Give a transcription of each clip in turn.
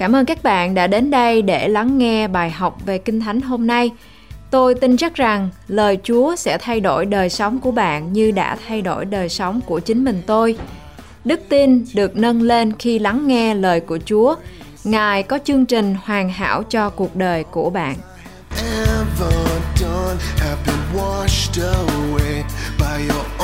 Cảm ơn các bạn đã đến đây để lắng nghe bài học về Kinh Thánh hôm nay. Tôi tin chắc rằng lời Chúa sẽ thay đổi đời sống của bạn như đã thay đổi đời sống của chính mình tôi. Đức tin được nâng lên khi lắng nghe lời của Chúa. Ngài có chương trình hoàn hảo cho cuộc đời của bạn. ever done, have been washed away by your.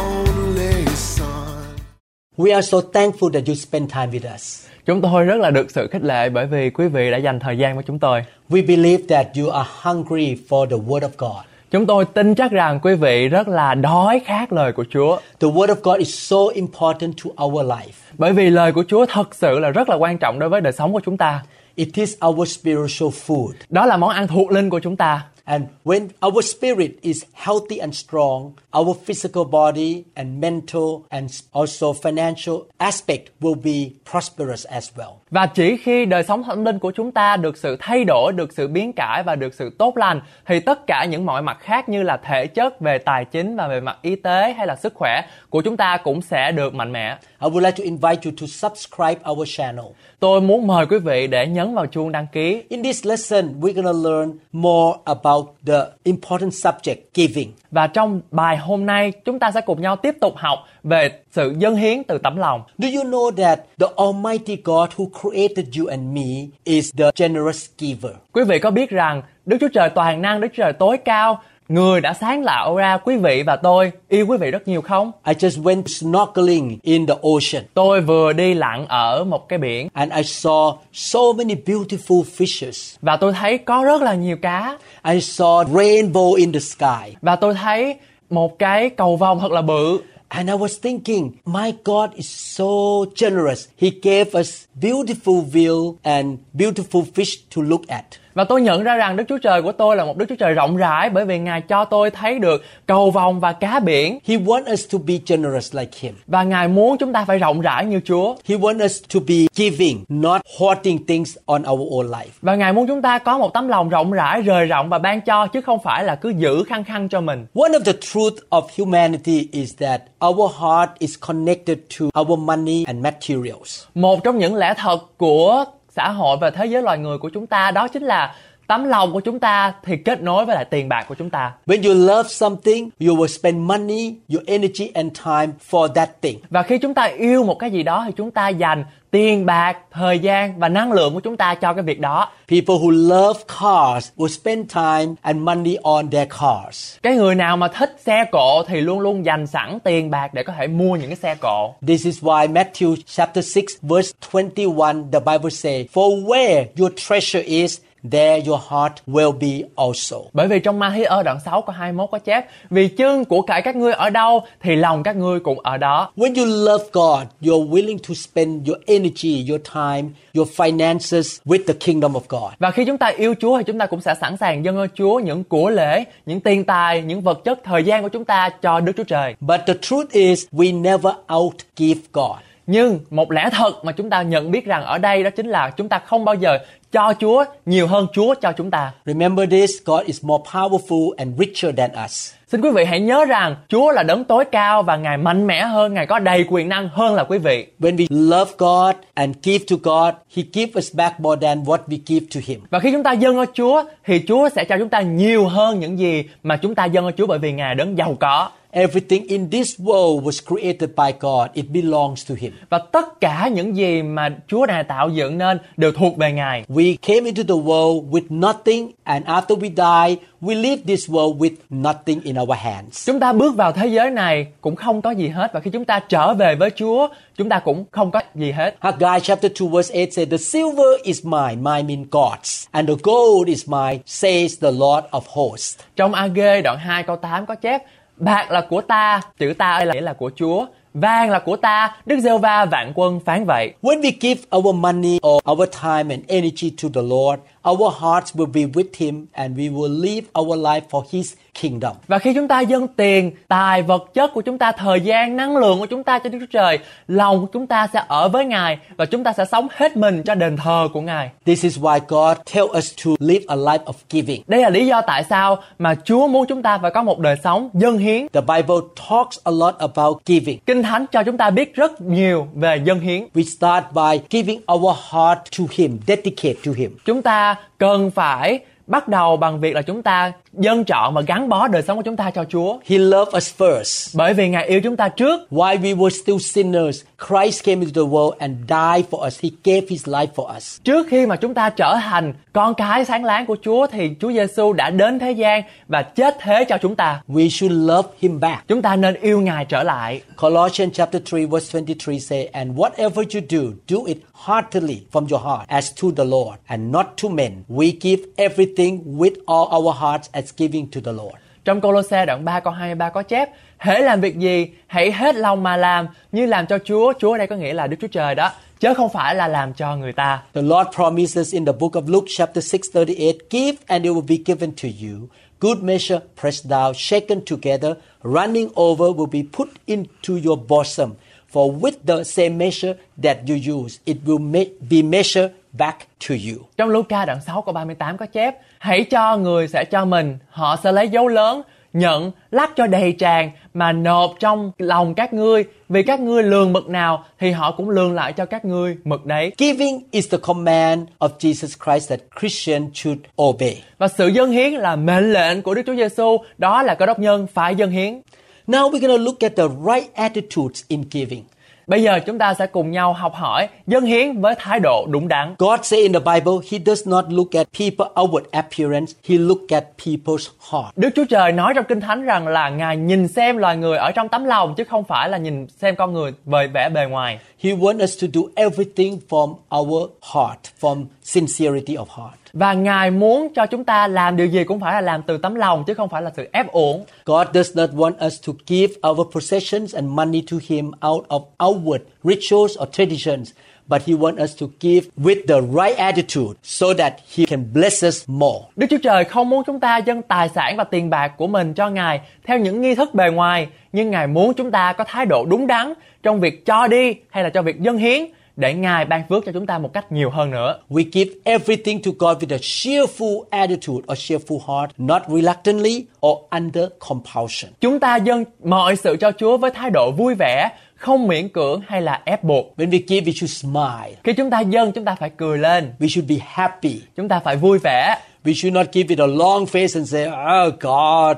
We are so thankful that you spend time with us. Chúng tôi rất là được sự khích lệ bởi vì quý vị đã dành thời gian với chúng tôi. We believe that you are hungry for the Word of God. Chúng tôi tin chắc rằng quý vị rất là đói khát lời của Chúa. The Word of God is so important to our life. Bởi vì lời của Chúa thật sự là rất là quan trọng đối với đời sống của chúng ta. It is our spiritual food. Đó là món ăn thuộc linh của chúng ta. And when our spirit is healthy and strong, our physical body and mental and also financial aspect will be prosperous as well. Và chỉ khi đời sống tâm linh của chúng ta được sự thay đổi, được sự biến cải và được sự tốt lành thì tất cả những mọi mặt khác như là thể chất, về tài chính và về mặt y tế hay là sức khỏe của chúng ta cũng sẽ được mạnh mẽ. I would like to invite you to subscribe our channel. Tôi muốn mời quý vị để nhấn vào chuông đăng ký In this lesson, we're to learn more about the important subject giving. Và trong bài hôm nay, chúng ta sẽ cùng nhau tiếp tục học về sự dâng hiến từ tấm lòng. Do you know that the Almighty God who created you and me is the generous giver? Quý vị có biết rằng Đức Chúa Trời toàn năng, Đức Chúa Trời tối cao, người đã sáng tạo ra quý vị và tôi yêu quý vị rất nhiều không? I just went snorkeling in the ocean Tôi vừa đi lặn ở một cái biển and I saw so many beautiful fishes. và tôi thấy có rất là nhiều cá I saw rainbow in the sky. và tôi thấy một cái cầu vồng thật là bự And I was thinking, my God is so generous. He gave us beautiful view and beautiful fish to look at. Và tôi nhận ra rằng Đức Chúa Trời của tôi là một Đức Chúa Trời rộng rãi bởi vì Ngài cho tôi thấy được cầu vồng và cá biển He wants us to be generous like Him. và Ngài muốn chúng ta phải rộng rãi như Chúa He wants us to be giving, not hoarding things on our own life. và Ngài muốn chúng ta có một tấm lòng rộng rãi, rời rộng và ban cho chứ không phải là cứ giữ khăng khăng cho mình. One of the truth of humanity is that our heart is connected to our money and materials. Một trong những lẽ thật của xã hội và thế giới loài người của chúng ta đó chính là tấm lòng của chúng ta thì kết nối với lại tiền bạc của chúng ta. When you love something, you will spend money, your energy and time for that thing. Và khi chúng ta yêu một cái gì đó thì chúng ta dành tiền bạc, thời gian và năng lượng của chúng ta cho cái việc đó. People who love cars will spend time and money on their cars. Cái người nào mà thích xe cộ thì luôn luôn dành sẵn tiền bạc để có thể mua những cái xe cộ. This is why Matthew chapter 6 verse 21 the Bible say, For where your treasure is, there your heart will be also. Bởi vì trong Ma-thi-ơ đoạn 6 có 21 có chép Vì chân của cải các ngươi ở đâu thì lòng các ngươi cũng ở đó. When you love God, you're willing to spend your energy, your time, your finances with the kingdom of God. Và khi chúng ta yêu Chúa thì chúng ta cũng sẽ sẵn sàng dâng ơn Chúa những của lễ, những tiền tài, những vật chất, thời gian của chúng ta cho Đức Chúa Trời. But the truth is, we never outgive God. Nhưng một lẽ thật mà chúng ta nhận biết rằng ở đây đó chính là chúng ta không bao giờ cho Chúa nhiều hơn Chúa cho chúng ta. Remember this God is more powerful and richer than us. Xin quý vị hãy nhớ rằng Chúa là đấng tối cao và Ngài mạnh mẽ hơn, Ngài có đầy quyền năng hơn là quý vị. When we love God and give to God, He gives us back more than what we give to Him. Và khi chúng ta dâng ơn Chúa thì Chúa sẽ cho chúng ta nhiều hơn những gì mà chúng ta dâng ơn Chúa bởi vì Ngài đấng giàu có. Everything in this world was created by God. It belongs to Him. Và tất cả những gì mà Chúa đã tạo dựng nên đều thuộc về Ngài. We came into the world with nothing, and after we die, we leave this world with nothing in our hands. Chúng ta bước vào thế giới này cũng không có gì hết và khi chúng ta trở về với Chúa, chúng ta cũng không có gì hết. Haggai chapter 2 verse 8 says, The silver is mine, mine means God's, and the gold is mine, says the Lord of hosts. Trong AG đoạn 2 câu 8 có chép Bạc là của ta, chữ ta ở đây là nghĩa là của Chúa. Vàng là của ta, Đức giê va vạn quân phán vậy. When we give our money or our time and energy to the Lord, our hearts will be with him and we will live our life for his kingdom. Và khi chúng ta dâng tiền, tài, vật chất của chúng ta, thời gian, năng lượng của chúng ta cho Đức Chúa Trời, lòng của chúng ta sẽ ở với Ngài và chúng ta sẽ sống hết mình cho đền thờ của Ngài. This is why God tell us to live a life of giving. Đây là lý do tại sao mà Chúa muốn chúng ta phải có một đời sống dâng hiến. The Bible talks a lot about giving. Kinh Thánh cho chúng ta biết rất nhiều về dâng hiến. We start by giving our heart to him, dedicate to him. Chúng ta cần phải bắt đầu bằng việc là chúng ta dâng trọn và gắn bó đời sống của chúng ta cho Chúa. He loved us first. Bởi vì Ngài yêu chúng ta trước. While we were still sinners, Christ came into the world and died for us. He gave his life for us. Trước khi mà chúng ta trở thành con cái sáng láng của Chúa thì Chúa Giêsu đã đến thế gian và chết thế cho chúng ta. We should love him back. Chúng ta nên yêu Ngài trở lại. Colossians chapter 3 verse 23 say, And whatever you do, do it heartily from your heart as to the Lord and not to men. We give everything with all our hearts as giving to the Lord. Trong Colosse đoạn 3 câu 23 có chép Hễ làm việc gì, hãy hết lòng mà làm Như làm cho Chúa, Chúa ở đây có nghĩa là Đức Chúa Trời đó Chứ không phải là làm cho người ta The Lord promises in the book of Luke chapter 6 38, Give and it will be given to you. Good measure, pressed down, shaken together, running over will be put into your bosom. For with the same measure that you use, it will be measured back to you. Trong Luca đoạn 6 câu 38 có chép Hãy cho người sẽ cho mình Họ sẽ lấy dấu lớn Nhận lắp cho đầy tràn Mà nộp trong lòng các ngươi Vì các ngươi lường mực nào Thì họ cũng lường lại cho các ngươi mực đấy Giving is the command of Jesus Christ that Christians should obey. Và sự dân hiến là mệnh lệnh của Đức Chúa Giêsu Đó là cơ đốc nhân phải dân hiến Now we're going to look at the right attitudes in giving. Bây giờ chúng ta sẽ cùng nhau học hỏi dân hiến với thái độ đúng đắn. God say in the Bible, He does not look at people outward appearance, He look at people's heart. Đức Chúa Trời nói trong Kinh Thánh rằng là Ngài nhìn xem loài người ở trong tấm lòng chứ không phải là nhìn xem con người về vẻ bề ngoài. He wants us to do everything from our heart, from sincerity of heart. Và Ngài muốn cho chúng ta làm điều gì cũng phải là làm từ tấm lòng chứ không phải là sự ép uổng. God does not want us to give our possessions and money to Him out of outward rituals or traditions, but He wants us to give with the right attitude so that He can bless us more. Đức Chúa Trời không muốn chúng ta dâng tài sản và tiền bạc của mình cho Ngài theo những nghi thức bề ngoài, nhưng Ngài muốn chúng ta có thái độ đúng đắn trong việc cho đi hay là cho việc dâng hiến để Ngài ban phước cho chúng ta một cách nhiều hơn nữa. We give everything to God with a cheerful attitude or cheerful heart, not reluctantly or under compulsion. Chúng ta dâng mọi sự cho Chúa với thái độ vui vẻ, không miễn cưỡng hay là ép buộc. When we give, we should smile. Khi chúng ta dâng, chúng ta phải cười lên, We should be happy. chúng ta phải vui vẻ. We should not give it a long face and say, Oh God,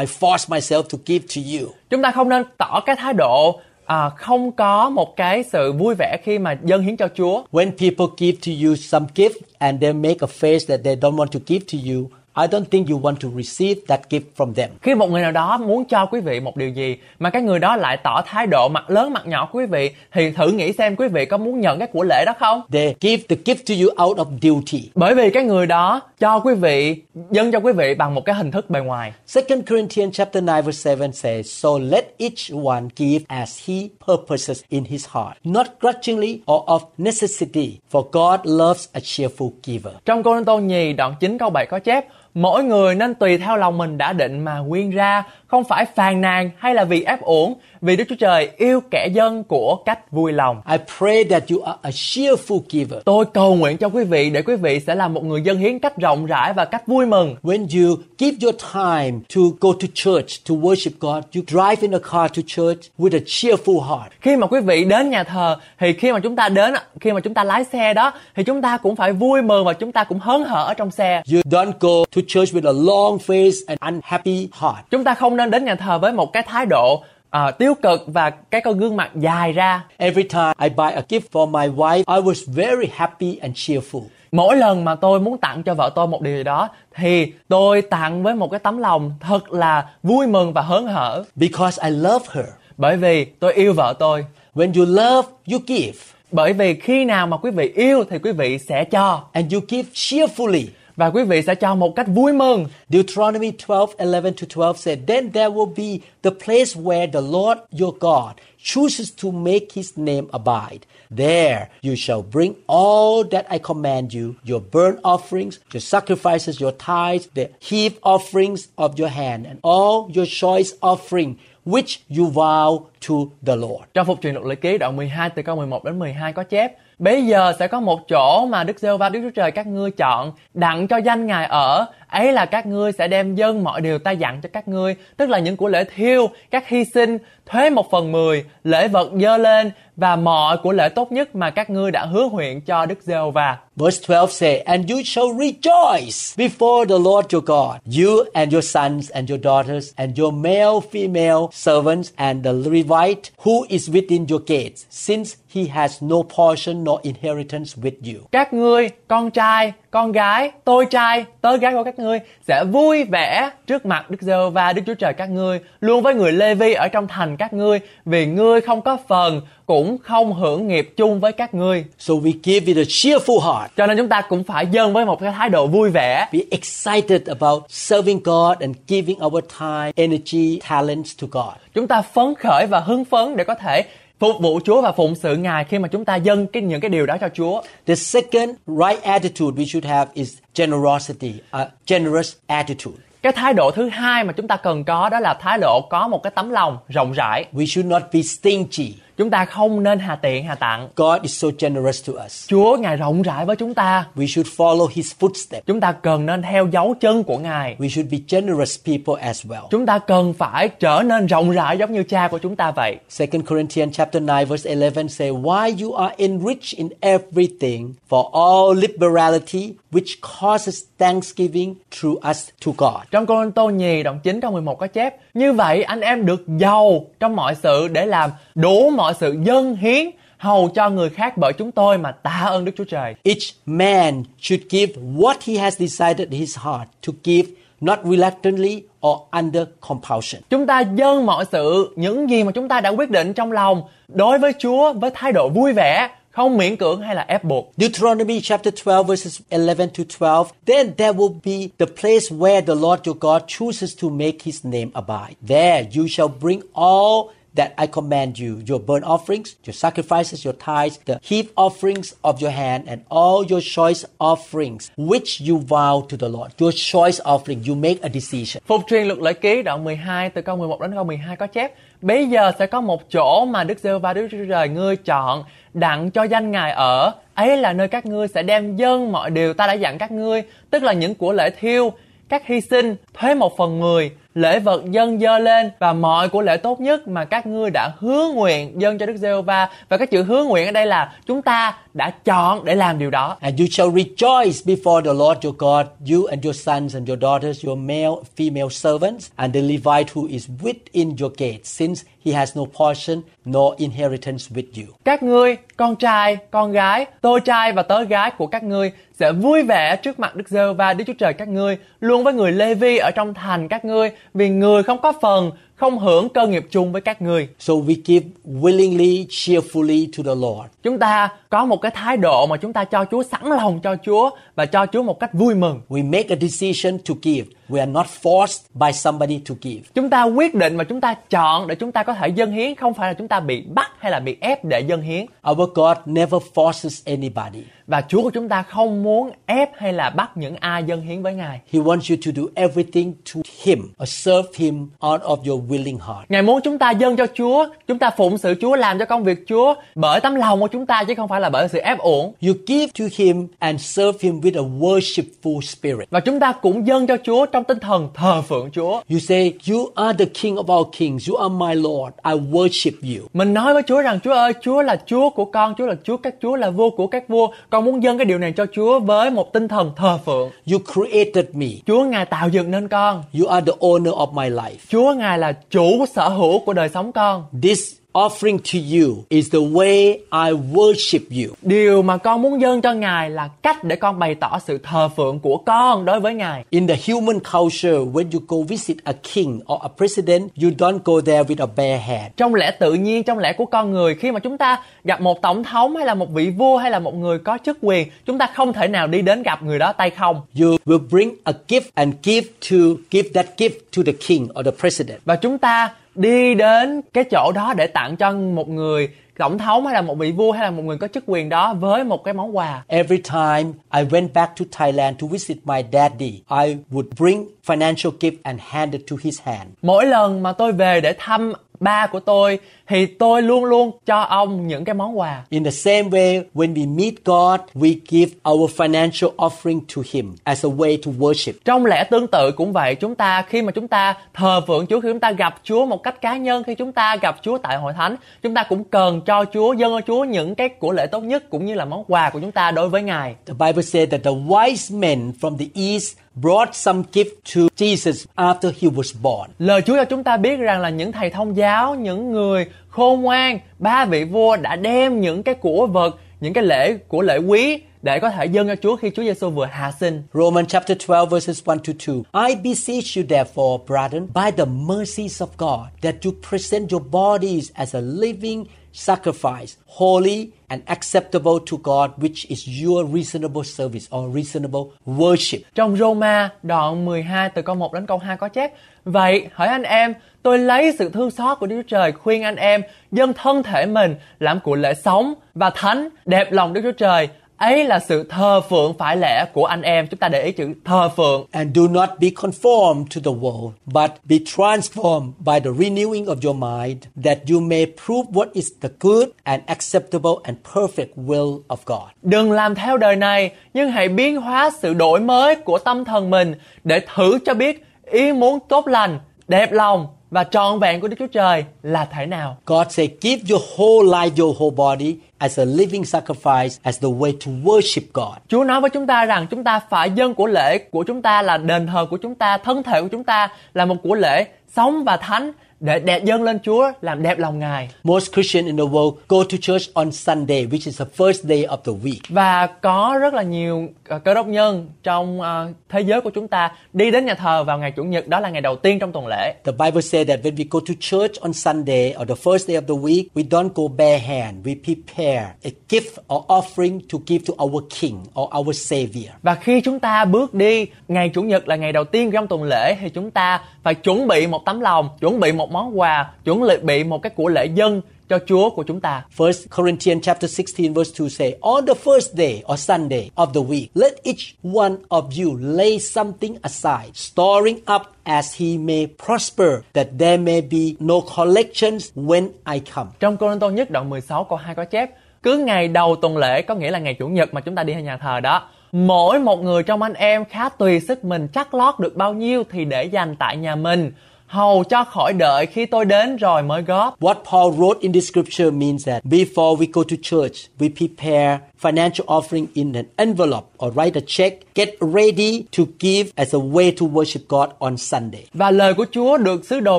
I force myself to give to you. Chúng ta không nên tỏ cái thái độ à, không có một cái sự vui vẻ khi mà dâng hiến cho Chúa. When people give to you some gift and they make a face that they don't want to give to you, I don't think you want to receive that gift from them. Khi một người nào đó muốn cho quý vị một điều gì mà cái người đó lại tỏ thái độ mặt lớn mặt nhỏ quý vị thì thử nghĩ xem quý vị có muốn nhận cái của lễ đó không? They give the gift to you out of duty. Bởi vì cái người đó cho quý vị dâng cho quý vị bằng một cái hình thức bề ngoài. 2 Corinthians chapter 9 verse 7 says, So let each one give as he purposes in his heart, not grudgingly or of necessity, for God loves a cheerful giver. Trong Cô Tô nhì đoạn 9 câu 7 có chép Mỗi người nên tùy theo lòng mình đã định mà quyên ra, không phải phàn nàn hay là vì ép uổng, vì Đức Chúa Trời yêu kẻ dân của cách vui lòng. I pray that you are a cheerful giver. Tôi cầu nguyện cho quý vị để quý vị sẽ là một người dân hiến cách rộng rãi và cách vui mừng. When you give your time to go to church to worship God, you drive in a car to church with a cheerful heart. Khi mà quý vị đến nhà thờ thì khi mà chúng ta đến khi mà chúng ta lái xe đó thì chúng ta cũng phải vui mừng và chúng ta cũng hớn hở ở trong xe. You don't go to church with a long face and unhappy heart. Chúng ta không nên đến nhà thờ với một cái thái độ à, tiêu cực và cái con gương mặt dài ra. Every time I buy a gift for my wife, I was very happy and cheerful. Mỗi lần mà tôi muốn tặng cho vợ tôi một điều gì đó thì tôi tặng với một cái tấm lòng thật là vui mừng và hớn hở Because I love her. bởi vì tôi yêu vợ tôi. When you love, you give. Bởi vì khi nào mà quý vị yêu thì quý vị sẽ cho And you give cheerfully. Và quý vị sẽ cho một cách vui mừng. Deuteronomy 12, 11 to 12 said, Then there will be the place where the Lord your God chooses to make his name abide. There you shall bring all that I command you, your burnt offerings, your sacrifices, your tithes, the heave offerings of your hand, and all your choice offering, which you vow to the Lord. Trong phục truyền luật lệ ký đoạn 12 từ câu 11 đến 12 có chép Bây giờ sẽ có một chỗ mà Đức giê va Đức Chúa Trời, các ngươi chọn đặng cho danh Ngài ở ấy là các ngươi sẽ đem dân mọi điều ta dặn cho các ngươi tức là những của lễ thiêu các hy sinh thuế một phần mười lễ vật dơ lên và mọi của lễ tốt nhất mà các ngươi đã hứa nguyện cho Đức giê va Verse 12 say, And you shall rejoice before the Lord your God, you and your sons and your daughters, and your male, female servants, and the Levite who is within your gates, since he has no portion nor inheritance with you. các ngươi con trai con gái tôi trai tớ gái của các ngươi sẽ vui vẻ trước mặt Đức giê va Đức Chúa Trời các ngươi luôn với người Lê Vi ở trong thành các ngươi vì ngươi không có phần cũng không hưởng nghiệp chung với các ngươi So we give it a cheerful heart. cho nên chúng ta cũng phải dâng với một cái thái độ vui vẻ Be excited about serving God and giving our time, energy, talents to God. chúng ta phấn khởi và hưng phấn để có thể phục vụ Chúa và phụng sự Ngài khi mà chúng ta dâng cái những cái điều đó cho Chúa The second right attitude we should have is generosity, a generous attitude. cái thái độ thứ hai mà chúng ta cần có đó là thái độ có một cái tấm lòng rộng rãi We should not be stingy. Chúng ta không nên hà tiện hà tặng God is so generous to us. Chúa Ngài rộng rãi với chúng ta We should follow his footsteps. chúng ta cần nên theo dấu chân của Ngài We should be generous people as well. chúng ta cần phải trở nên rộng rãi giống như cha của chúng ta vậy 2 Corinthians chapter 9 verse 11 say, Why you are enriched in everything for all liberality, which causes thanksgiving through us to God. trong Cô Tô nhì đoạn 9 câu 11 có chép Như vậy anh em được giàu trong mọi sự để làm đủ mọi sự dân hiến hầu cho người khác bởi chúng tôi mà tạ ơn Đức Chúa Trời. Each man should give what he has decided in his heart to give, not reluctantly or under compulsion. Chúng ta dâng mọi sự, những gì mà chúng ta đã quyết định trong lòng đối với Chúa với thái độ vui vẻ, không miễn cưỡng hay là ép buộc. Deuteronomy chapter 12 verses 11 to 12. Then there will be the place where the Lord your God chooses to make his name abide. There you shall bring all that I command you, your burnt offerings, your sacrifices, your tithes, the heave offerings of your hand, and all your choice offerings, which you vow to the Lord. Your choice offering, you make a decision. Phục truyền luật lệ ký đoạn 12 từ câu 11 đến câu 12 có chép Bây giờ sẽ có một chỗ mà Đức giê va Đức Chúa Trời ngươi chọn đặng cho danh Ngài ở ấy là nơi các ngươi sẽ đem dâng mọi điều ta đã dặn các ngươi tức là những của lễ thiêu các hy sinh thuế một phần mười lễ vật dâng dơ lên và mọi của lễ tốt nhất mà các ngươi đã hứa nguyện dâng cho Đức giê va và cái chữ hứa nguyện ở đây là chúng ta đã chọn để làm điều đó And you shall rejoice before the Lord your God, you and your sons and your daughters, your male, female servants, and the Levite who is within your gates, since he has no portion nor inheritance with you. Các ngươi, con trai, con gái, tôi trai và tớ gái của các ngươi sẽ vui vẻ trước mặt Đức giê va Đức Chúa Trời các ngươi, luôn với người Lê Vi ở trong thành các ngươi, vì người không có phần, không hưởng cơ nghiệp chung với các ngươi. So we give willingly, cheerfully to the Lord. Chúng ta có một cái thái độ mà chúng ta cho Chúa sẵn lòng cho Chúa và cho Chúa một cách vui mừng. We make a decision to give. We are not forced by somebody to give. Chúng ta quyết định và chúng ta chọn để chúng ta có thể dâng hiến, không phải là chúng ta bị bắt hay là bị ép để dâng hiến. Our God never forces anybody. Và Chúa của chúng ta không muốn ép hay là bắt những ai dâng hiến với Ngài. He wants you to do everything to Him or serve Him out of your willing heart. Ngài muốn chúng ta dâng cho Chúa, chúng ta phụng sự Chúa, làm cho công việc Chúa bởi tấm lòng của chúng ta chứ không phải là bởi sự ép uổng. You give to Him and serve Him with a worshipful spirit. Và chúng ta cũng dâng cho Chúa trong tinh thần thờ phượng Chúa. You say, You are the King of all kings. You are my Lord. I worship you. Mình nói với Chúa rằng Chúa ơi, Chúa là Chúa của con, Chúa là Chúa các Chúa là vua của các vua. Con muốn dâng cái điều này cho Chúa với một tinh thần thờ phượng. You created me. Chúa Ngài tạo dựng nên con. You are the owner of my life. Chúa Ngài là chủ sở hữu của đời sống con. This offering to you is the way I worship you. Điều mà con muốn dâng cho Ngài là cách để con bày tỏ sự thờ phượng của con đối với Ngài. In the human culture, when you go visit a king or a president, you don't go there with a bare hand. Trong lẽ tự nhiên, trong lẽ của con người, khi mà chúng ta gặp một tổng thống hay là một vị vua hay là một người có chức quyền, chúng ta không thể nào đi đến gặp người đó tay không. You will bring a gift and give to give that gift to the king or the president. Và chúng ta đi đến cái chỗ đó để tặng cho một người tổng thống hay là một vị vua hay là một người có chức quyền đó với một cái món quà. Every time I went back to Thailand to visit my daddy, I would bring financial gift and hand it to his hand. Mỗi lần mà tôi về để thăm ba của tôi thì tôi luôn luôn cho ông những cái món quà. In the same way, when we meet God, we give our financial offering to Him as a way to worship. Trong lẽ tương tự cũng vậy, chúng ta khi mà chúng ta thờ phượng Chúa, khi chúng ta gặp Chúa một cách cá nhân, khi chúng ta gặp Chúa tại hội thánh, chúng ta cũng cần cho Chúa, dâng cho Chúa những cái của lễ tốt nhất cũng như là món quà của chúng ta đối với Ngài. The Bible says that the wise men from the east brought some gift to Jesus after he was born. Lời Chúa cho chúng ta biết rằng là những thầy thông giáo, những người khôn ngoan, ba vị vua đã đem những cái của vật, những cái lễ của lễ quý để có thể dâng cho Chúa khi Chúa Giêsu vừa hạ sinh. Romans chapter 12 verses 1 to 2. I beseech you therefore, brethren, by the mercies of God, that you present your bodies as a living sacrifice, holy and acceptable to God, which is your reasonable service or reasonable worship. Trong Roma đoạn 12 từ câu 1 đến câu 2 có chép Vậy hỏi anh em tôi lấy sự thương xót của Đức Chúa Trời khuyên anh em dâng thân thể mình làm của lễ sống và thánh đẹp lòng Đức Chúa Trời ấy là sự thờ phượng phải lẽ của anh em chúng ta để ý chữ thờ phượng And do not be conformed to the world, but be transformed by the renewing of your mind, that you may prove what is the good and acceptable and perfect will of God. Đừng làm theo đời này, nhưng hãy biến hóa sự đổi mới của tâm thần mình để thử cho biết ý muốn tốt lành, đẹp lòng và trọn vẹn của Đức Chúa Trời là thế nào. God said, give your whole life, your whole body as a living sacrifice, as the way to worship God. Chúa nói với chúng ta rằng chúng ta phải dâng của lễ của chúng ta là đền thờ của chúng ta, thân thể của chúng ta là một của lễ sống và thánh để đẹp dâng lên Chúa làm đẹp lòng Ngài. Most Christians in the world go to church on Sunday, which is the first day of the week. Và có rất là nhiều ờ, cơ đốc nhân trong ờ, thế giới của chúng ta đi đến nhà thờ vào ngày Chủ nhật, đó là ngày đầu tiên trong tuần lễ. The Bible says that when we go to church on Sunday or the first day of the week, we don't go bare hand. We prepare a gift or offering to give to our King or our Savior. Và khi chúng ta bước đi, ngày Chủ nhật là ngày đầu tiên trong tuần lễ thì chúng ta phải chuẩn bị một tấm lòng, chuẩn bị một món quà, chuẩn bị một cái của lễ dân cho Chúa của chúng ta. First Corinthians chapter 16 verse 2 say, On the first day or Sunday of the week, let each one of you lay something aside, storing up as he may prosper, that there may be no collections when I come. Trong Cô Tô nhất đoạn 16 câu 2 có chép cứ ngày đầu tuần lễ có nghĩa là ngày chủ nhật mà chúng ta đi nhà thờ đó mỗi một người trong anh em khá tùy sức mình chắc lót được bao nhiêu thì để dành tại nhà mình hầu cho khỏi đợi khi tôi đến rồi mới góp What Paul wrote in this scripture means that before we go to church, we prepare financial offering in an envelope or write a check, get ready to give as a way to worship God on Sunday. Và lời của Chúa được sứ đồ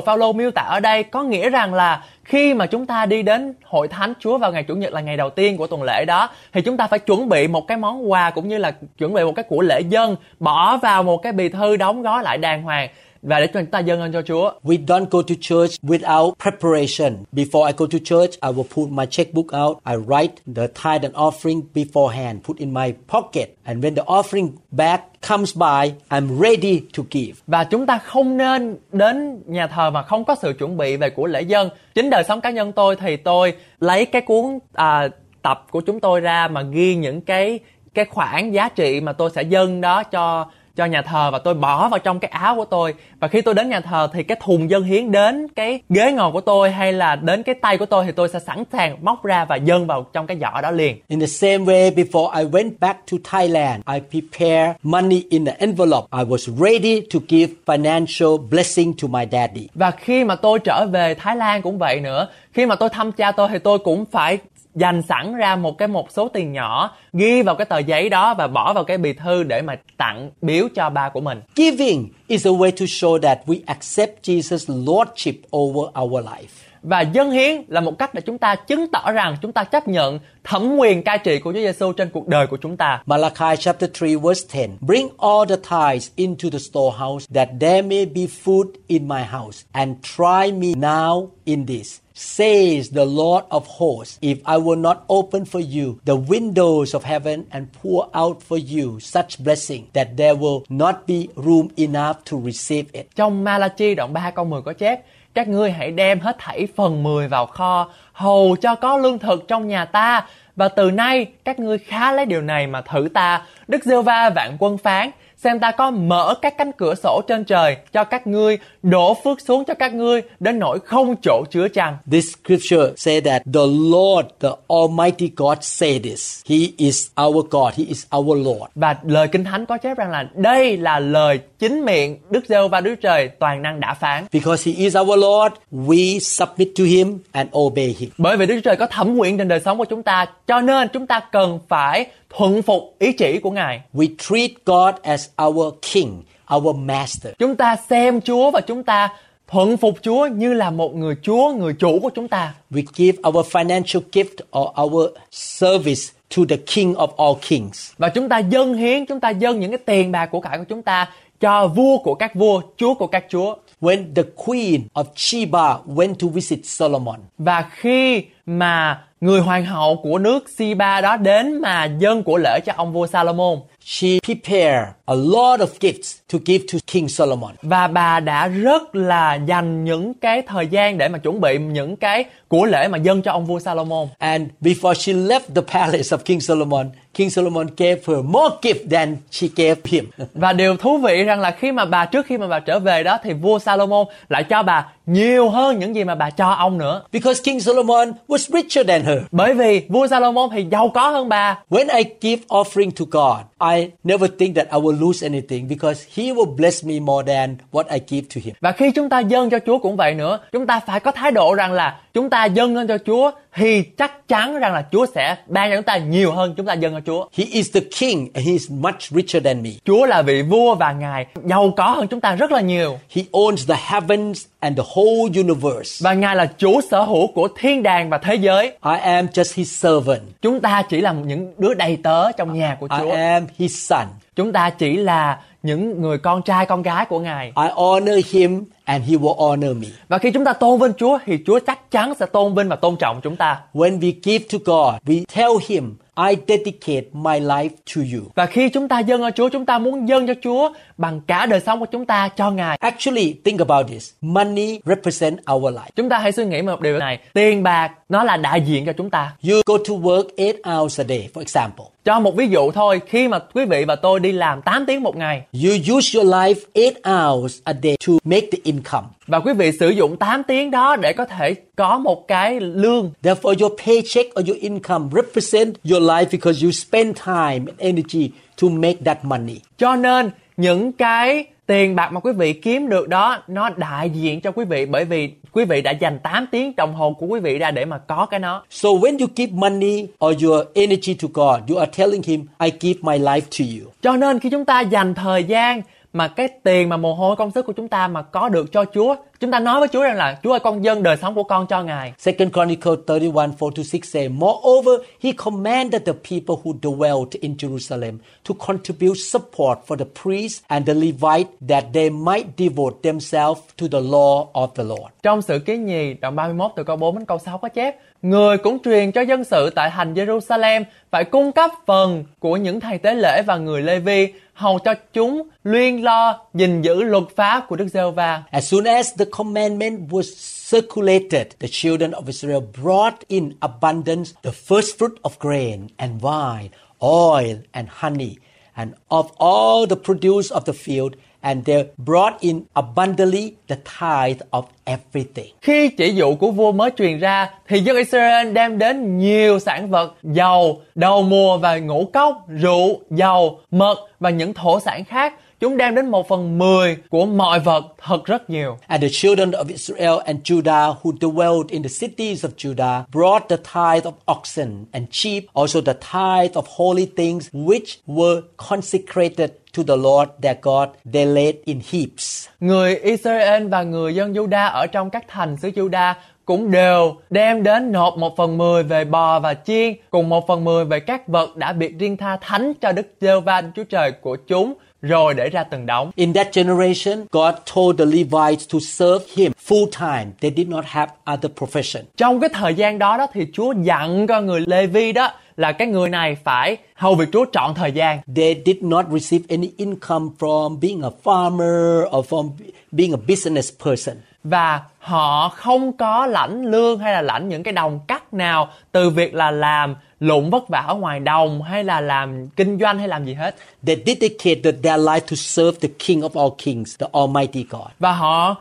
Phaolô miêu tả ở đây có nghĩa rằng là khi mà chúng ta đi đến hội thánh Chúa vào ngày chủ nhật là ngày đầu tiên của tuần lễ đó thì chúng ta phải chuẩn bị một cái món quà cũng như là chuẩn bị một cái của lễ dân bỏ vào một cái bì thư đóng gói lại đàng hoàng và để chúng ta dâng lên cho Chúa. We don't go to church without preparation. Before I go to church, I will put my checkbook out. I write the tithe and offering beforehand, put in my pocket. And when the offering bag comes by, I'm ready to give. Và chúng ta không nên đến nhà thờ mà không có sự chuẩn bị về của lễ dân. Chính đời sống cá nhân tôi thì tôi lấy cái cuốn à, tập của chúng tôi ra mà ghi những cái cái khoản giá trị mà tôi sẽ dâng đó cho cho nhà thờ và tôi bỏ vào trong cái áo của tôi và khi tôi đến nhà thờ thì cái thùng dân hiến đến cái ghế ngồi của tôi hay là đến cái tay của tôi thì tôi sẽ sẵn sàng móc ra và dâng vào trong cái giỏ đó liền In the same way, before I went back to Thailand, I prepared money in an envelope. I was ready to give financial blessing to my daddy. Và khi mà tôi trở về Thái Lan cũng vậy nữa Khi mà tôi thăm cha tôi thì tôi cũng phải dành sẵn ra một cái một số tiền nhỏ Ghi vào cái tờ giấy đó và bỏ vào cái bì thư để mà tặng biếu cho ba của mình Giving is a way to show that we accept Jesus' lordship over our life. Và dâng hiến là một cách để chúng ta chứng tỏ rằng chúng ta chấp nhận thẩm quyền cai trị của Chúa Giêsu trên cuộc đời của chúng ta. Malachi chapter 3 verse 10. Bring all the tithes into the storehouse that there may be food in my house and try me now in this. Says the Lord of hosts, if I will not open for you the windows of heaven and pour out for you such blessing that there will not be room enough to receive it. Trong Malachi đoạn 3 câu 10 có chép Các ngươi hãy đem hết thảy phần 10 vào kho Hầu cho có lương thực trong nhà ta Và từ nay các ngươi khá lấy điều này mà thử ta Đức giê va vạn quân phán Xem ta có mở các cánh cửa sổ trên trời Cho các ngươi đổ phước xuống cho các ngươi Đến nỗi không chỗ chứa chăng This scripture say that the Lord, the Almighty God say this. He is our God. He is our Lord. Và lời Kinh Thánh có chép rằng là đây là lời chính miệng Đức giê va Đức Trời toàn năng đã phán Because He is our Lord, we submit to Him and obey Him. Bởi vì Đức Trời có thẩm quyền trên đời sống của chúng ta, cho nên chúng ta cần phải thuận phục ý chỉ của Ngài. We treat God as our King, our Master. Chúng ta xem Chúa và chúng ta thuận phục Chúa như là một người Chúa, người chủ của chúng ta. We give our financial gift or our service to the King of all kings. Và chúng ta dâng hiến, chúng ta dâng những cái tiền bạc của cải của chúng ta cho vua của các vua, chúa của các chúa. When the Queen of Sheba went to visit Solomon, Và khi mà người hoàng hậu của nước Siba đó đến mà dâng của lễ cho ông vua Salomon she prepared a lot of gifts to give to King Solomon. và bà đã rất là dành những cái thời gian để mà chuẩn bị những cái của lễ mà dâng cho ông vua Salomon. And before she left the palace of King Solomon, King Solomon gave her more gift than she gave him. Và điều thú vị rằng là khi mà bà trước khi mà bà trở về đó thì vua Salomon lại cho bà nhiều hơn những gì mà bà cho ông nữa. because King Solomon was richer than her. Bởi vì vua Salomon thì giàu có hơn bà. When I give offering to God, I I never think that I will lose anything because He will bless me more than what I give to Him. Và khi chúng ta dâng cho Chúa cũng vậy nữa, chúng ta phải có thái độ rằng là chúng ta dâng lên cho Chúa thì chắc chắn rằng là Chúa sẽ ban cho chúng ta nhiều hơn chúng ta dâng cho Chúa. He is the King and He is much richer than me. Chúa là vị vua và Ngài giàu có hơn chúng ta rất là nhiều. He owns the heavens and the whole universe. Và Ngài là chủ sở hữu của thiên đàng và thế giới. I am just His servant. Chúng ta chỉ là những đứa đầy tớ trong nhà của I Chúa. am His son. Chúng ta chỉ là những người con trai con gái của Ngài. I honor Him and He will honor me. Và khi chúng ta tôn vinh Chúa thì Chúa chắc chắn sẽ tôn vinh và tôn trọng chúng ta. When we give to God, we tell Him, I dedicate my life to you. Và khi chúng ta dâng cho Chúa, chúng ta muốn dâng cho Chúa bằng cả đời sống của chúng ta cho Ngài. Actually, think about this. Money represent our life. Chúng ta hãy suy nghĩ một điều này. Tiền bạc nó là đại diện cho chúng ta. You go to work eight hours a day, for example. Cho một ví dụ thôi, khi mà quý vị và tôi đi làm 8 tiếng một ngày You use your life eight hours a day to make the income. và quý vị sử dụng 8 tiếng đó để có thể có một cái lương Therefore, your paycheck or your income represent your life because you spend time and energy to make that money. Cho nên những cái tiền bạc mà quý vị kiếm được đó nó đại diện cho quý vị bởi vì quý vị đã dành 8 tiếng đồng hồ của quý vị ra để mà có cái nó. So when you give money or your energy to God, you are telling Him, I give my life to you. Cho nên khi chúng ta dành thời gian mà cái tiền mà mồ hôi công sức của chúng ta mà có được cho Chúa, chúng ta nói với Chúa rằng là Chúa ơi con dâng đời sống của con cho Ngài. Second Chronicle 31, 4 to 6 say, Moreover, he commanded the people who dwelt in Jerusalem to contribute support for the priests and the Levite that they might devote themselves to the law of the Lord. Trong sự ký nhì đoạn 31 từ câu 4 đến câu 6 có chép Người cũng truyền cho dân sự tại thành Jerusalem phải cung cấp phần của những thầy tế lễ và người Lê-vi hầu cho chúng luyên lo gìn giữ luật pháp của Đức Giê-hô-va. As soon as the commandment was circulated, the children of Israel brought in abundance the first fruit of grain and wine, oil and honey, and of all the produce of the field, and they brought in abundantly the tithe of everything. Khi chỉ dụ của vua mới truyền ra thì dân Israel đem đến nhiều sản vật dầu, đầu mùa và ngũ cốc, rượu, dầu, mật và những thổ sản khác. Chúng đem đến một phần mười của mọi vật thật rất nhiều. And the children of Israel and Judah who dwelled in the cities of Judah brought the tithe of oxen and sheep, also the tithe of holy things which were consecrated to the Lord their God, they laid in heaps. Người Israel và người dân Juda ở trong các thành xứ Juda cũng đều đem đến nộp một phần mười về bò và chiên cùng một phần mười về các vật đã biệt riêng tha thánh cho Đức giê va Chúa Trời của chúng rồi để ra từng đống. In that generation, God told the Levites to serve Him full time. They did not have other profession. Trong cái thời gian đó đó thì Chúa dặn cho người Lê Vi đó là cái người này phải hầu việc Chúa trọn thời gian. They did not receive any income from being a farmer or from being a business person. và họ không có lãnh lương hay là lãnh những cái đồng cắt nào từ việc là làm lụng vất vả ở ngoài đồng hay là làm kinh doanh hay làm gì hết They dedicated their life to serve the King of all kings, the Almighty God. và họ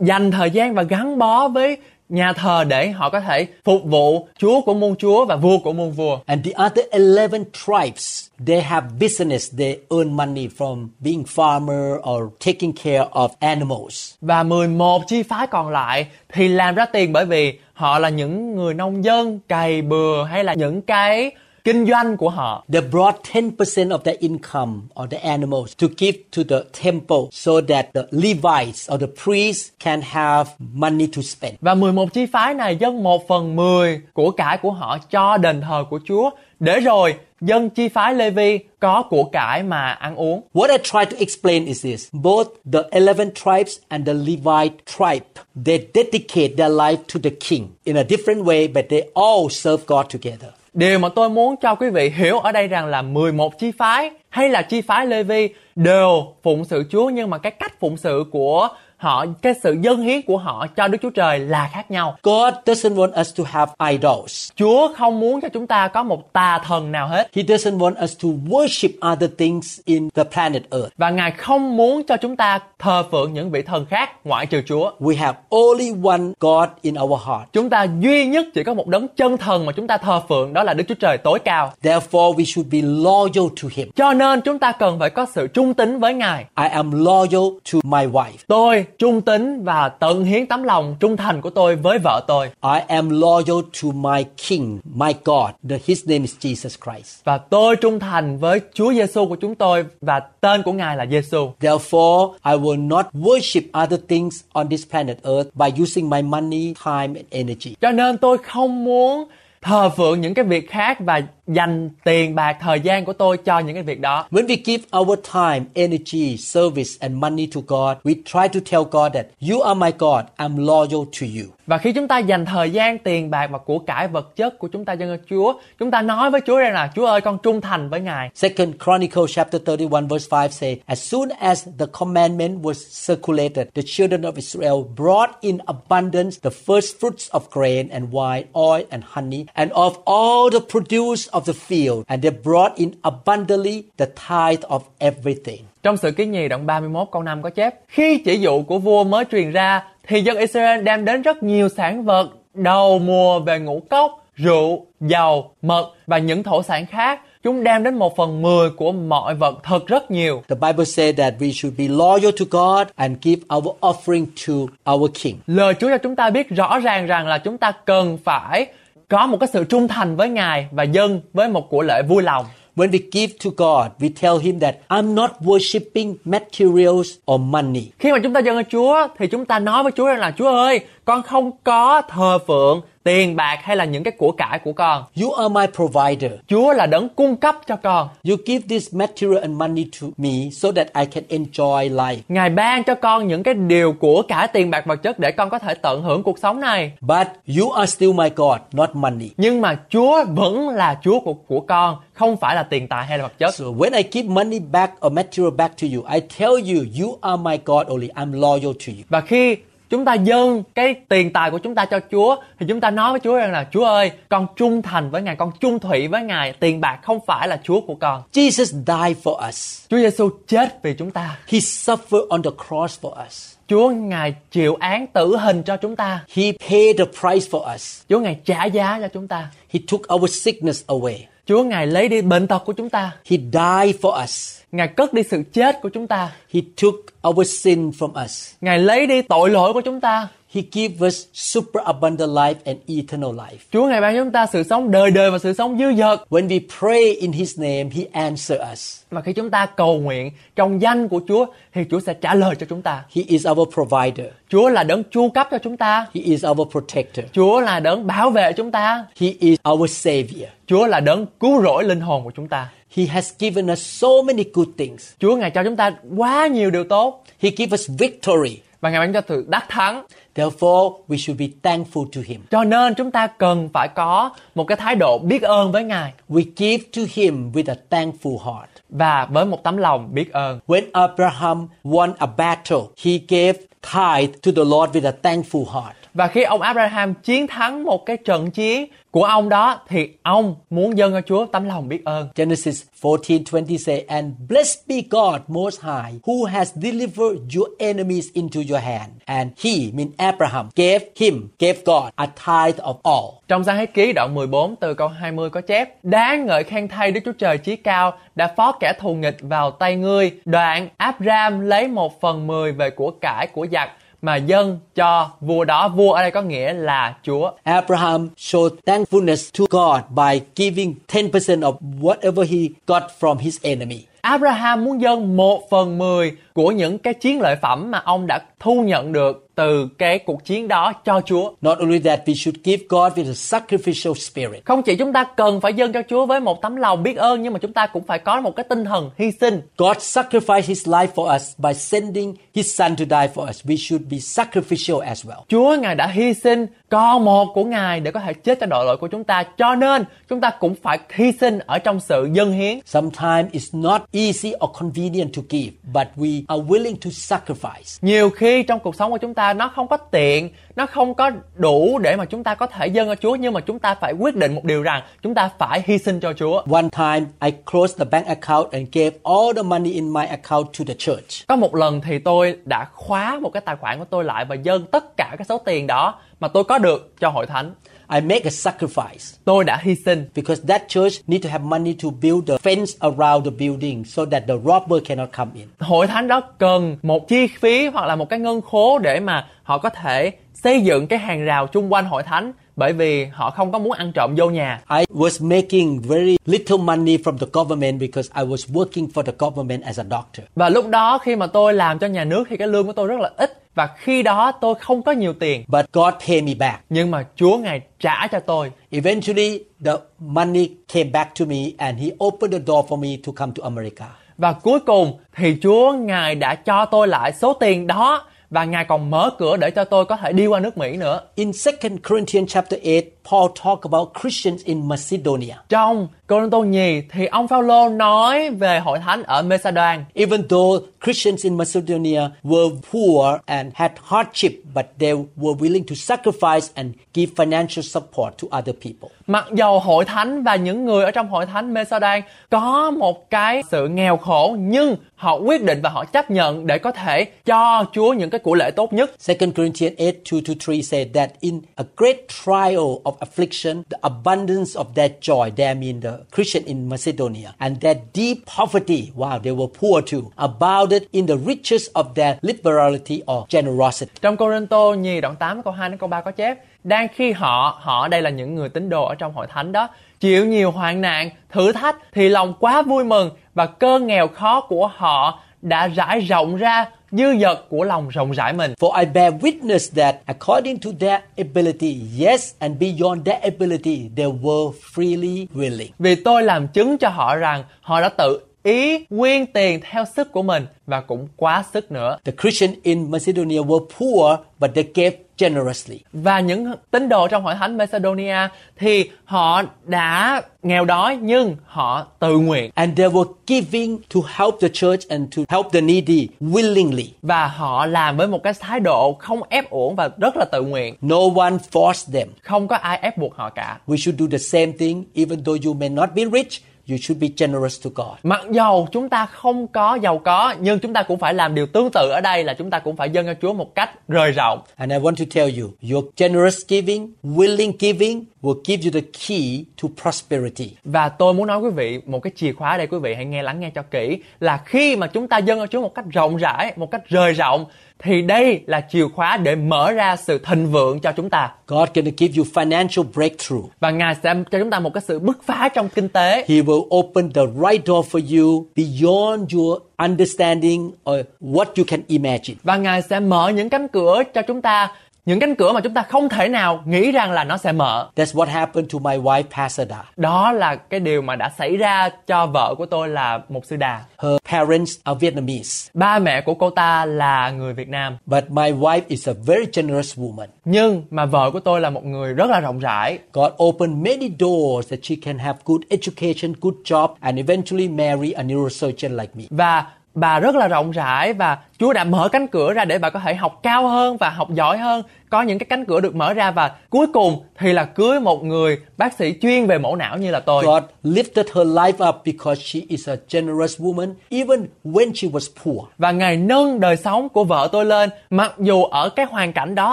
dành thời gian và gắn bó với nhà thờ để họ có thể phục vụ Chúa của muôn Chúa và vua của muôn vua. And the other 11 tribes, they have business, they earn money from being farmer or taking care of animals. Và 11 chi phái còn lại thì làm ra tiền bởi vì họ là những người nông dân cày bừa hay là những cái kinh doanh của họ. They brought 10% of their income or the animals to give to the temple so that the Levites or the priests can have money to spend. Và 11 chi phái này dâng 1 phần 10 của cải của họ cho đền thờ của Chúa. Để rồi dân chi phái Lê-vi có của cải mà ăn uống. What I try to explain is this. Both the 11 tribes and the Levite tribe, they dedicate their life to the king in a different way, but they all serve God together. Điều mà tôi muốn cho quý vị hiểu ở đây rằng là 11 chi phái hay là chi phái Lê-vi đều phụng sự Chúa, nhưng mà cái cách phụng sự của họ, cái sự dâng hiến của họ cho Đức Chúa Trời là khác nhau. God doesn't want us to have idols. Chúa không muốn cho chúng ta có một tà thần nào hết. He doesn't want us to worship other things in the planet Earth. Và Ngài không muốn cho chúng ta thờ phượng những vị thần khác ngoại trừ Chúa. We have only one God in our heart. Chúng ta duy nhất chỉ có một đấng chân thần mà chúng ta thờ phượng đó là Đức Chúa Trời tối cao. Therefore, we should be loyal to Him. Cho nên chúng ta cần phải có sự trung tín với Ngài. I am loyal to my wife. Tôi trung tín và tận hiến tấm lòng trung thành của tôi với vợ tôi. I am loyal to my King, my God. The, his name is Jesus Christ. Và tôi trung thành với Chúa Giêsu của chúng tôi và tên của Ngài là Giêsu. Therefore, I will not worship other things on this planet Earth by using my money, time, and energy. Cho nên tôi không muốn thờ phượng những cái việc khác và dành tiền bạc thời gian của tôi cho những cái việc đó. When we give our time, energy, service, and money to God, we try to tell God that you are my God, I'm loyal to you. Và khi chúng ta dành thời gian, tiền bạc và của cải vật chất của chúng ta cho Chúa, chúng ta nói với Chúa rằng là Chúa ơi con trung thành với Ngài. Second Chronicles chapter 31 verse 5 say, As soon as the commandment was circulated, the children of Israel brought in abundance the first fruits of grain and wine, oil and honey, and of all the produce of the field, and they brought in abundantly the tithe of everything. Trong sự ký nhì đoạn 31 câu 5 có chép Khi chỉ dụ của vua mới truyền ra Thì dân Israel đem đến rất nhiều sản vật Đầu mùa về ngũ cốc, rượu, dầu, mật và những thổ sản khác Chúng đem đến một phần mười của mọi vật thật rất nhiều The Bible says that we should be loyal to God and give our offering to our King. Lời Chúa cho chúng ta biết rõ ràng rằng là chúng ta cần phải có một cái sự trung thành với Ngài và dân với một của lễ vui lòng. When we give to God, we tell Him that I'm not worshiping materials or money. Khi mà chúng ta dâng cho Chúa thì chúng ta nói với Chúa rằng là Chúa ơi, con không có thờ phượng tiền bạc hay là những cái của cải của con. You are my provider. Chúa là đấng cung cấp cho con. You give this material and money to me so that I can enjoy life. Ngài ban cho con những cái điều của cải tiền bạc vật chất để con có thể tận hưởng cuộc sống này. But you are still my God, not money. Nhưng mà Chúa vẫn là Chúa của của con, không phải là tiền tài hay là vật chất. So when I give money back or material back to you, I tell you, you are my God only. I'm loyal to you. Và khi chúng ta dâng cái tiền tài của chúng ta cho Chúa thì chúng ta nói với Chúa rằng là Chúa ơi, con trung thành với Ngài, con trung thủy với Ngài, tiền bạc không phải là Chúa của con. Jesus died for us. Chúa Giêsu chết vì chúng ta. He suffered on the cross for us. Chúa Ngài chịu án tử hình cho chúng ta. He paid the price for us. Chúa Ngài trả giá cho chúng ta. He took our sickness away. Chúa Ngài lấy đi bệnh tật của chúng ta. He died for us. Ngài cất đi sự chết của chúng ta. He took our sin from us. Ngài lấy đi tội lỗi của chúng ta. He gives us super abundant life and eternal life. Chúa ngài ban cho chúng ta sự sống đời đời và sự sống dư dật. When we pray in His name, He answers us. Mà khi chúng ta cầu nguyện trong danh của Chúa thì Chúa sẽ trả lời cho chúng ta. He is our provider. Chúa là đấng chu cấp cho chúng ta. He is our protector. Chúa là đấng bảo vệ chúng ta. He is our savior. Chúa là đấng cứu rỗi linh hồn của chúng ta. He has given us so many good things. Chúa ngài cho chúng ta quá nhiều điều tốt He gives us victory. và ngài ban cho sự đắc thắng. Therefore, we should be thankful to Him. Cho nên chúng ta cần phải có một cái thái độ biết ơn với ngài We give to Him with a thankful heart. và với một tấm lòng biết ơn. When Abraham won a battle, he gave tithe to the Lord with a thankful heart. Và khi ông Abraham chiến thắng một cái trận chiến của ông đó thì ông muốn dâng cho Chúa tấm lòng biết ơn. Genesis 14:20 say, And blessed be God most high, who has delivered your enemies into your hand. And he, mean Abraham, gave him, gave God a tithe of all. Trong sáng thế ký đoạn 14 từ câu 20 có chép Đáng ngợi khen thay Đức Chúa Trời chí cao đã phó kẻ thù nghịch vào tay ngươi. Đoạn Abraham lấy một phần mười về của cải của giặc mà dâng cho vua đó. Vua ở đây có nghĩa là Chúa. Abraham showed thankfulness to God by giving 10% of whatever he got from his enemy. Abraham muốn dâng một phần mười của những cái chiến lợi phẩm mà ông đã thu nhận được từ cái cuộc chiến đó cho Chúa. Not only that, we should give God with a sacrificial spirit. Không chỉ chúng ta cần phải dâng cho Chúa với một tấm lòng biết ơn nhưng mà chúng ta cũng phải có một cái tinh thần hy sinh. God sacrificed his life for us by sending his son to die for us. We should be sacrificial as well. Chúa Ngài đã hy sinh con một của Ngài để có thể chết cho tội lỗi của chúng ta. Cho nên chúng ta cũng phải hy sinh ở trong sự dân hiến. Sometimes it's not easy or convenient to give, but we are willing to sacrifice. Nhiều khi trong cuộc sống của chúng ta nó không có tiện, nó không có đủ để mà chúng ta có thể dâng cho Chúa nhưng mà chúng ta phải quyết định một điều rằng chúng ta phải hy sinh cho Chúa. One time, I closed the bank account and gave all the money in my account to the church. Có một lần thì tôi đã khóa một cái tài khoản của tôi lại và dâng tất cả cái số tiền đó mà tôi có được cho hội thánh. I make a sacrifice. Tôi đã hy sinh. Because that church need to have money to build the fence around the building so that the robber cannot come in. hội thánh đó cần một chi phí hoặc là một cái ngân khố để mà họ có thể xây dựng cái hàng rào chung quanh hội thánh bởi vì họ không có muốn ăn trộm vô nhà. I was making very little money from the government because I was working for the government as a doctor. Và lúc đó khi mà tôi làm cho nhà nước thì cái lương của tôi rất là ít và khi đó tôi không có nhiều tiền But God paid me back. nhưng mà Chúa ngài trả cho tôi. Eventually, the money came back to me and He opened the door for me to come to America. Và cuối cùng thì Chúa ngài đã cho tôi lại số tiền đó và ngài còn mở cửa để cho tôi có thể đi qua nước Mỹ nữa. In 2 Corinthians chapter 8, Paul talk about Christians in Macedonia. Trong Cô nhì thì ông Phaolô nói về hội thánh ở Macedonia Even though Christians in Macedonia were poor and had hardship, but they were willing to sacrifice and give financial support to other people. Mặc dầu hội thánh và những người ở trong hội thánh Macedonia có một cái sự nghèo khổ nhưng họ quyết định và họ chấp nhận để có thể cho Chúa những cái của lễ tốt nhất. 2 Corinthians 8 2 to 3 said that in a great trial of affliction, the abundance of their joy, there mean the Christian in Macedonia, and their deep poverty, wow, they were poor too, abounded in the riches of their liberality or generosity. Trong Corinto nhì đoạn 8 câu 2 đến câu 3 có chép đang khi họ họ đây là những người tín đồ ở trong hội thánh đó chịu nhiều hoạn nạn thử thách thì lòng quá vui mừng và cơn nghèo khó của họ đã rải rộng ra dư dật của lòng rộng rãi mình For I bear witness that according to their ability, yes, and beyond their ability, they were freely willing. vì tôi làm chứng cho họ rằng họ đã tự ý quyên tiền theo sức của mình và cũng quá sức nữa The Christians in Macedonia were poor, but they gave generously. và những tín đồ trong hội thánh Macedonia thì họ đã nghèo đói nhưng họ tự nguyện And they were giving to help the church and to help the needy willingly. và họ làm với một cái thái độ không ép uổng và rất là tự nguyện No one forced them. không có ai ép buộc họ cả We should do the same thing, even though you may not be rich. You should be generous to God. Mặc dầu chúng ta không có giàu có nhưng chúng ta cũng phải làm điều tương tự ở đây là chúng ta cũng phải dâng cho Chúa một cách rời rộng. And I want to tell you, your generous giving, willing giving will give you the key to prosperity. Và tôi muốn nói quý vị một cái chìa khóa đây quý vị hãy nghe lắng nghe cho kỹ là khi mà chúng ta dâng cho Chúa một cách rộng rãi, một cách rời rộng thì đây là chìa khóa để mở ra sự thịnh vượng cho chúng ta. God gonna give you financial breakthrough. Và Ngài sẽ cho chúng ta một cái sự bứt phá trong kinh tế. He will open the right door for you beyond your understanding or what you can imagine. Và Ngài sẽ mở những cánh cửa cho chúng ta những cánh cửa mà chúng ta không thể nào nghĩ rằng là nó sẽ mở. That's what happened to my wife Pasada. Đó là cái điều mà đã xảy ra cho vợ của tôi là một sư đà. Her parents are Vietnamese, Ba mẹ của cô ta là người Việt Nam. but my wife is a very generous woman. Nhưng mà vợ của tôi là một người rất là rộng rãi. God opened many doors that she can have good education, good job, and eventually marry a neurosurgeon like me. Và bà rất là rộng rãi và Chúa đã mở cánh cửa ra để bà có thể học cao hơn và học giỏi hơn. Có những cái cánh cửa được mở ra và cuối cùng thì là cưới một người bác sĩ chuyên về mổ não như là tôi. God lifted her life up because she is a generous woman, even when she was poor. Và Ngài nâng đời sống của vợ tôi lên Mặc dù ở cái hoàn cảnh đó,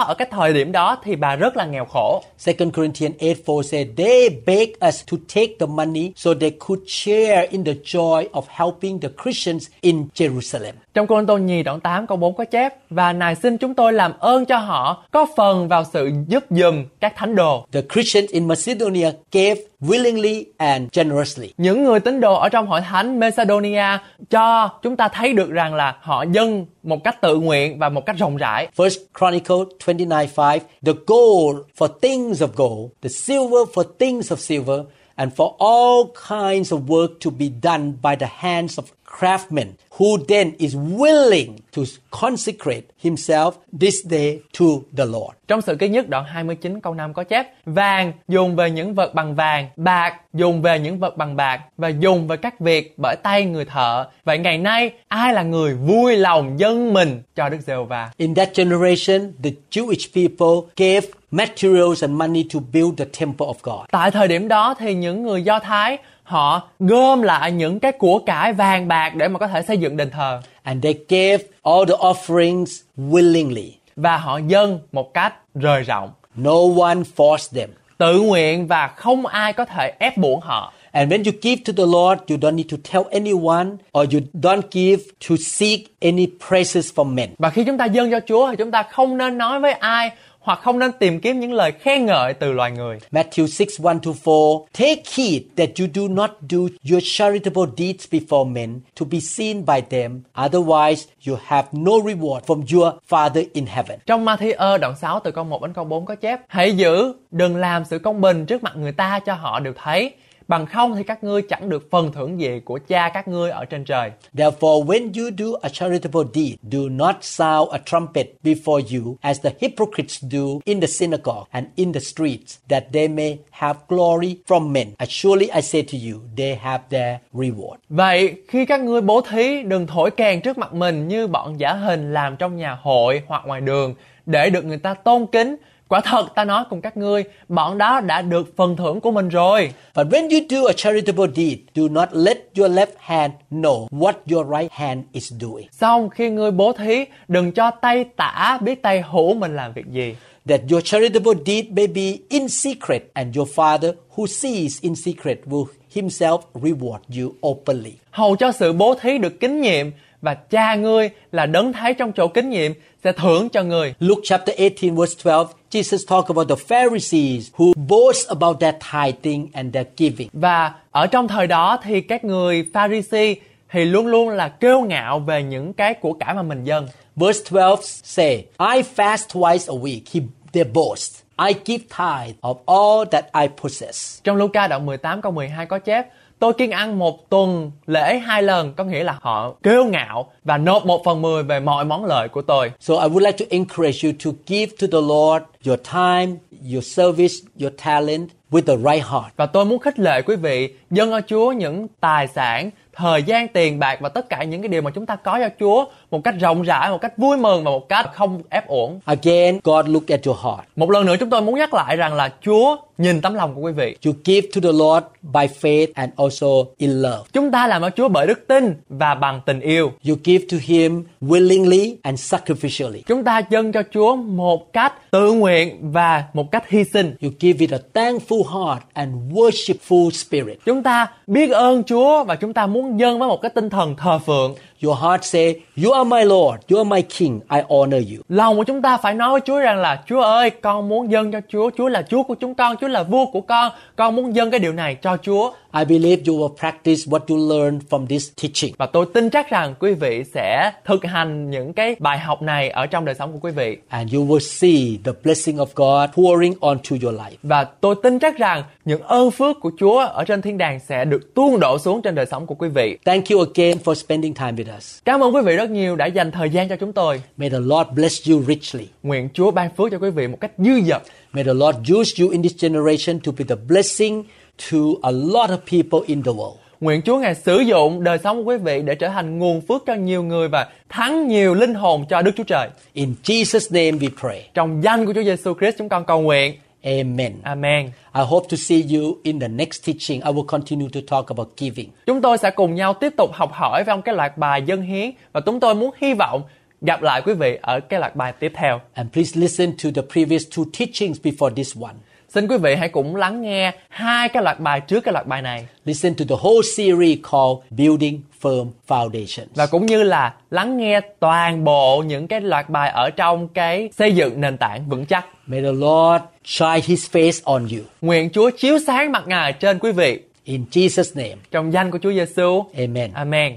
ở cái thời điểm đó Thì bà rất là nghèo khổ 2 Corinthians 8 4 said, They begged us to take the money so they could share in the joy of helping the Christians in Jerusalem. Trong Cô Tô Nhì đoạn 8 câu 4 có chép Và Ngài xin chúng tôi làm ơn cho họ Có phần vào sự giúp dùm các thánh đồ The Christians in Macedonia gave willingly and generously. Những người tín đồ ở trong hội thánh Macedonia Cho chúng ta thấy được rằng là họ dâng một cách tự nguyện và một cách rộng rãi First Chronicle 29 5, the gold for things of gold, the silver for things of silver, and for all kinds of work to be done by the hands of craftsmen, who then is willing to consecrate himself this day to the Lord. Trong sự ký nhất đoạn 29 câu 5 có chép Vàng dùng về những vật bằng vàng Bạc dùng về những vật bằng bạc Và dùng về các việc bởi tay người thợ Vậy ngày nay ai là người vui lòng dâng mình cho Đức giê va In that generation, the Jewish people gave materials and money to build the temple of God. Tại thời điểm đó thì những người Do Thái Họ gom lại những cái của cải vàng bạc để mà có thể xây dựng đền thờ And they gave all the offerings willingly. Và họ dâng một cách rời rộng No one forced them. Tự nguyện và không ai có thể ép buộc họ And when you give to the Lord, you don't need to tell anyone or you don't give to seek any praises from men. Và khi chúng ta dâng cho Chúa thì chúng ta không nên nói với ai hoặc không nên tìm kiếm những lời khen ngợi từ loài người. Matthew 6 1 to 4. Take heed that you do not do your charitable deeds before men to be seen by them. Otherwise, you have no reward from your Father in heaven. Trong Matthew đoạn 6 từ câu 1 đến câu 4 có chép Hãy giữ, đừng làm sự công bình trước mặt người ta cho họ đều thấy. Bằng không thì các ngươi chẳng được phần thưởng gì của cha các ngươi ở trên trời. Therefore, when you do a charitable deed, do not sound a trumpet before you, as the hypocrites do in the synagogue and in the streets, that they may have glory from men. Surely I say to you, they have their reward. Vậy khi các ngươi bố thí đừng thổi kèn trước mặt mình như bọn giả hình làm trong nhà hội hoặc ngoài đường để được người ta tôn kính. Quả thật ta nói cùng các ngươi, bọn đó đã được phần thưởng của mình rồi. But when you do a charitable deed, do not let your left hand know what your right hand is doing, Xong khi ngươi bố thí, đừng cho tay tả biết tay hữu mình làm việc gì. that your charitable deed may be in secret, and your Father who sees in secret will himself reward you openly. Hầu cho sự bố thí được kính nhiệm và cha ngươi là đấng thấy trong chỗ kính nhiệm sẽ thưởng cho người. Luke chapter 18, verse 12, Jesus talked about the Pharisees who boast about their tithing and their giving. Và ở trong thời đó thì các người Pharisee thì luôn luôn là kêu ngạo về những cái của cải mà mình dâng. Verse 12 say, I fast twice a week. He, they boast. I give tithe of all that I possess. Trong Luca đoạn 18 câu 12 có chép Tôi kiêng ăn một tuần lễ hai lần Có nghĩa là họ kêu ngạo Và nộp một phần mười về mọi món lợi của tôi So I would like to encourage you to give to the Lord your time, your service, your talent with the right heart. Và tôi muốn khích lệ quý vị dâng cho Chúa những tài sản, thời gian, tiền bạc và tất cả những cái điều mà chúng ta có cho Chúa một cách rộng rãi, một cách vui mừng và một cách không ép uổng. Again, God look at your heart. Một lần nữa chúng tôi muốn nhắc lại rằng là Chúa nhìn tấm lòng của quý vị. You give to the Lord by faith and also in love. Chúng ta làm cho Chúa bởi đức tin và bằng tình yêu. You give to Him willingly and sacrificially. Chúng ta dâng cho Chúa một cách tự nguyện và một cách hy sinh. You give with a thankful heart and worshipful spirit. Chúng ta biết ơn Chúa và chúng ta muốn dâng với một cái tinh thần thờ phượng. Your heart say, You are my Lord, you are my King, I honor you. Lòng của chúng ta phải nói với Chúa rằng là Chúa ơi, con muốn dâng cho Chúa, Chúa là Chúa của chúng con, Chúa là vua của con, con muốn dâng cái điều này cho Chúa. I believe you will practice what you learn from this teaching. Và tôi tin chắc rằng quý vị sẽ thực hành những cái bài học này ở trong đời sống của quý vị. And you will see the blessing of God pouring onto your life. Và tôi tin chắc rằng những ơn phước của Chúa ở trên thiên đàng sẽ được tuôn đổ xuống trên đời sống của quý vị. Thank you again for spending time with us. Cảm ơn quý vị rất nhiều đã dành thời gian cho chúng tôi. May the Lord bless you richly. Nguyện Chúa ban phước cho quý vị một cách dư dật. May the Lord use you in this generation to be the blessing to a lot of people in the world. Nguyện Chúa Ngài sử dụng đời sống của quý vị để trở thành nguồn phước cho nhiều người và thắng nhiều linh hồn cho Đức Chúa Trời. In Jesus' name we pray. Trong danh của Chúa Giêsu Christ chúng con cầu nguyện. Amen. Amen. I hope to see you in the next teaching. I will continue to talk about giving. Chúng tôi sẽ cùng nhau tiếp tục học hỏi trong cái loạt bài dân hiến và chúng tôi muốn hy vọng gặp lại quý vị ở cái loạt bài tiếp theo. And please listen to the previous two teachings before this one. Xin quý vị hãy cũng lắng nghe hai cái loạt bài trước cái loạt bài này Listen to the whole series called Building Firm Foundations. và cũng như là lắng nghe toàn bộ những cái loạt bài ở trong cái xây dựng nền tảng vững chắc. May the Lord shine His face on you. Nguyện Chúa chiếu sáng mặt Ngài trên quý vị In Jesus' name. trong danh của Chúa Giêsu. Amen. Amen.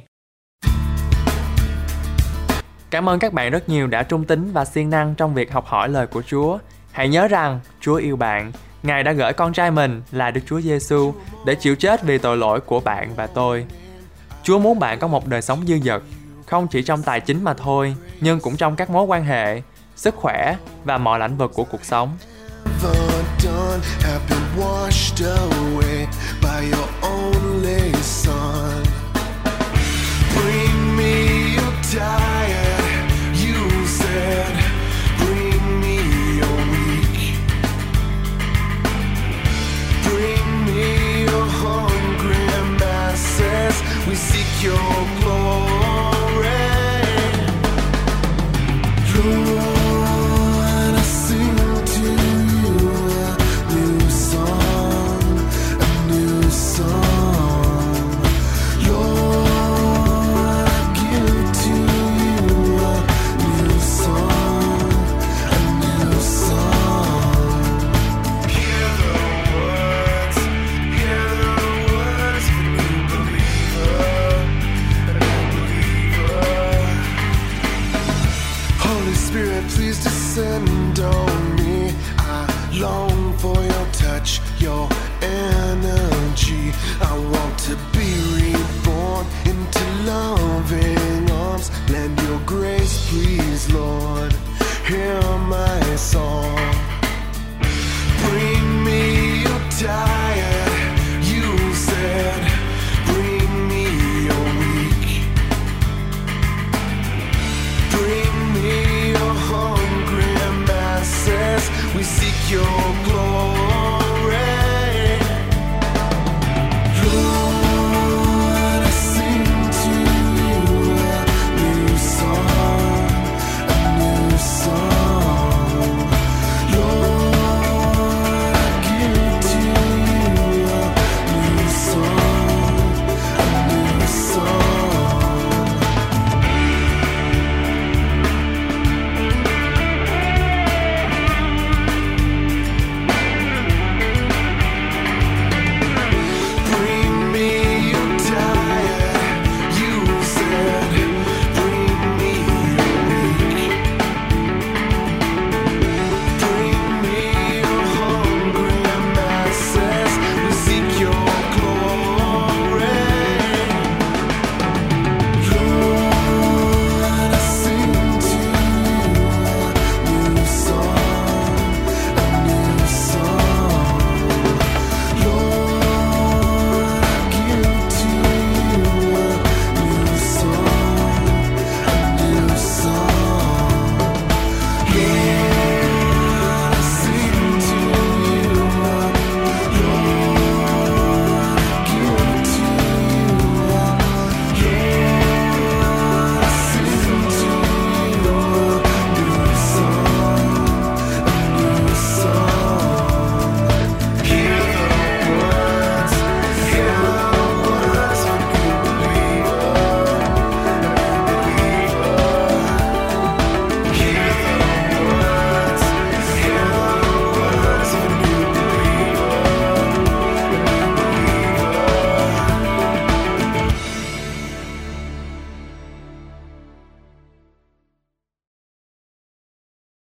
Cảm ơn các bạn rất nhiều đã trung tín và siêng năng trong việc học hỏi lời của Chúa. Hãy nhớ rằng Chúa yêu bạn. Ngài đã gửi con trai mình là Đức Chúa Giêsu để chịu chết vì tội lỗi của bạn và tôi. Chúa muốn bạn có một đời sống dư dật, không chỉ trong tài chính mà thôi, nhưng cũng trong các mối quan hệ, sức khỏe và mọi lĩnh vực của cuộc sống. Bring me your time. We seek your glory.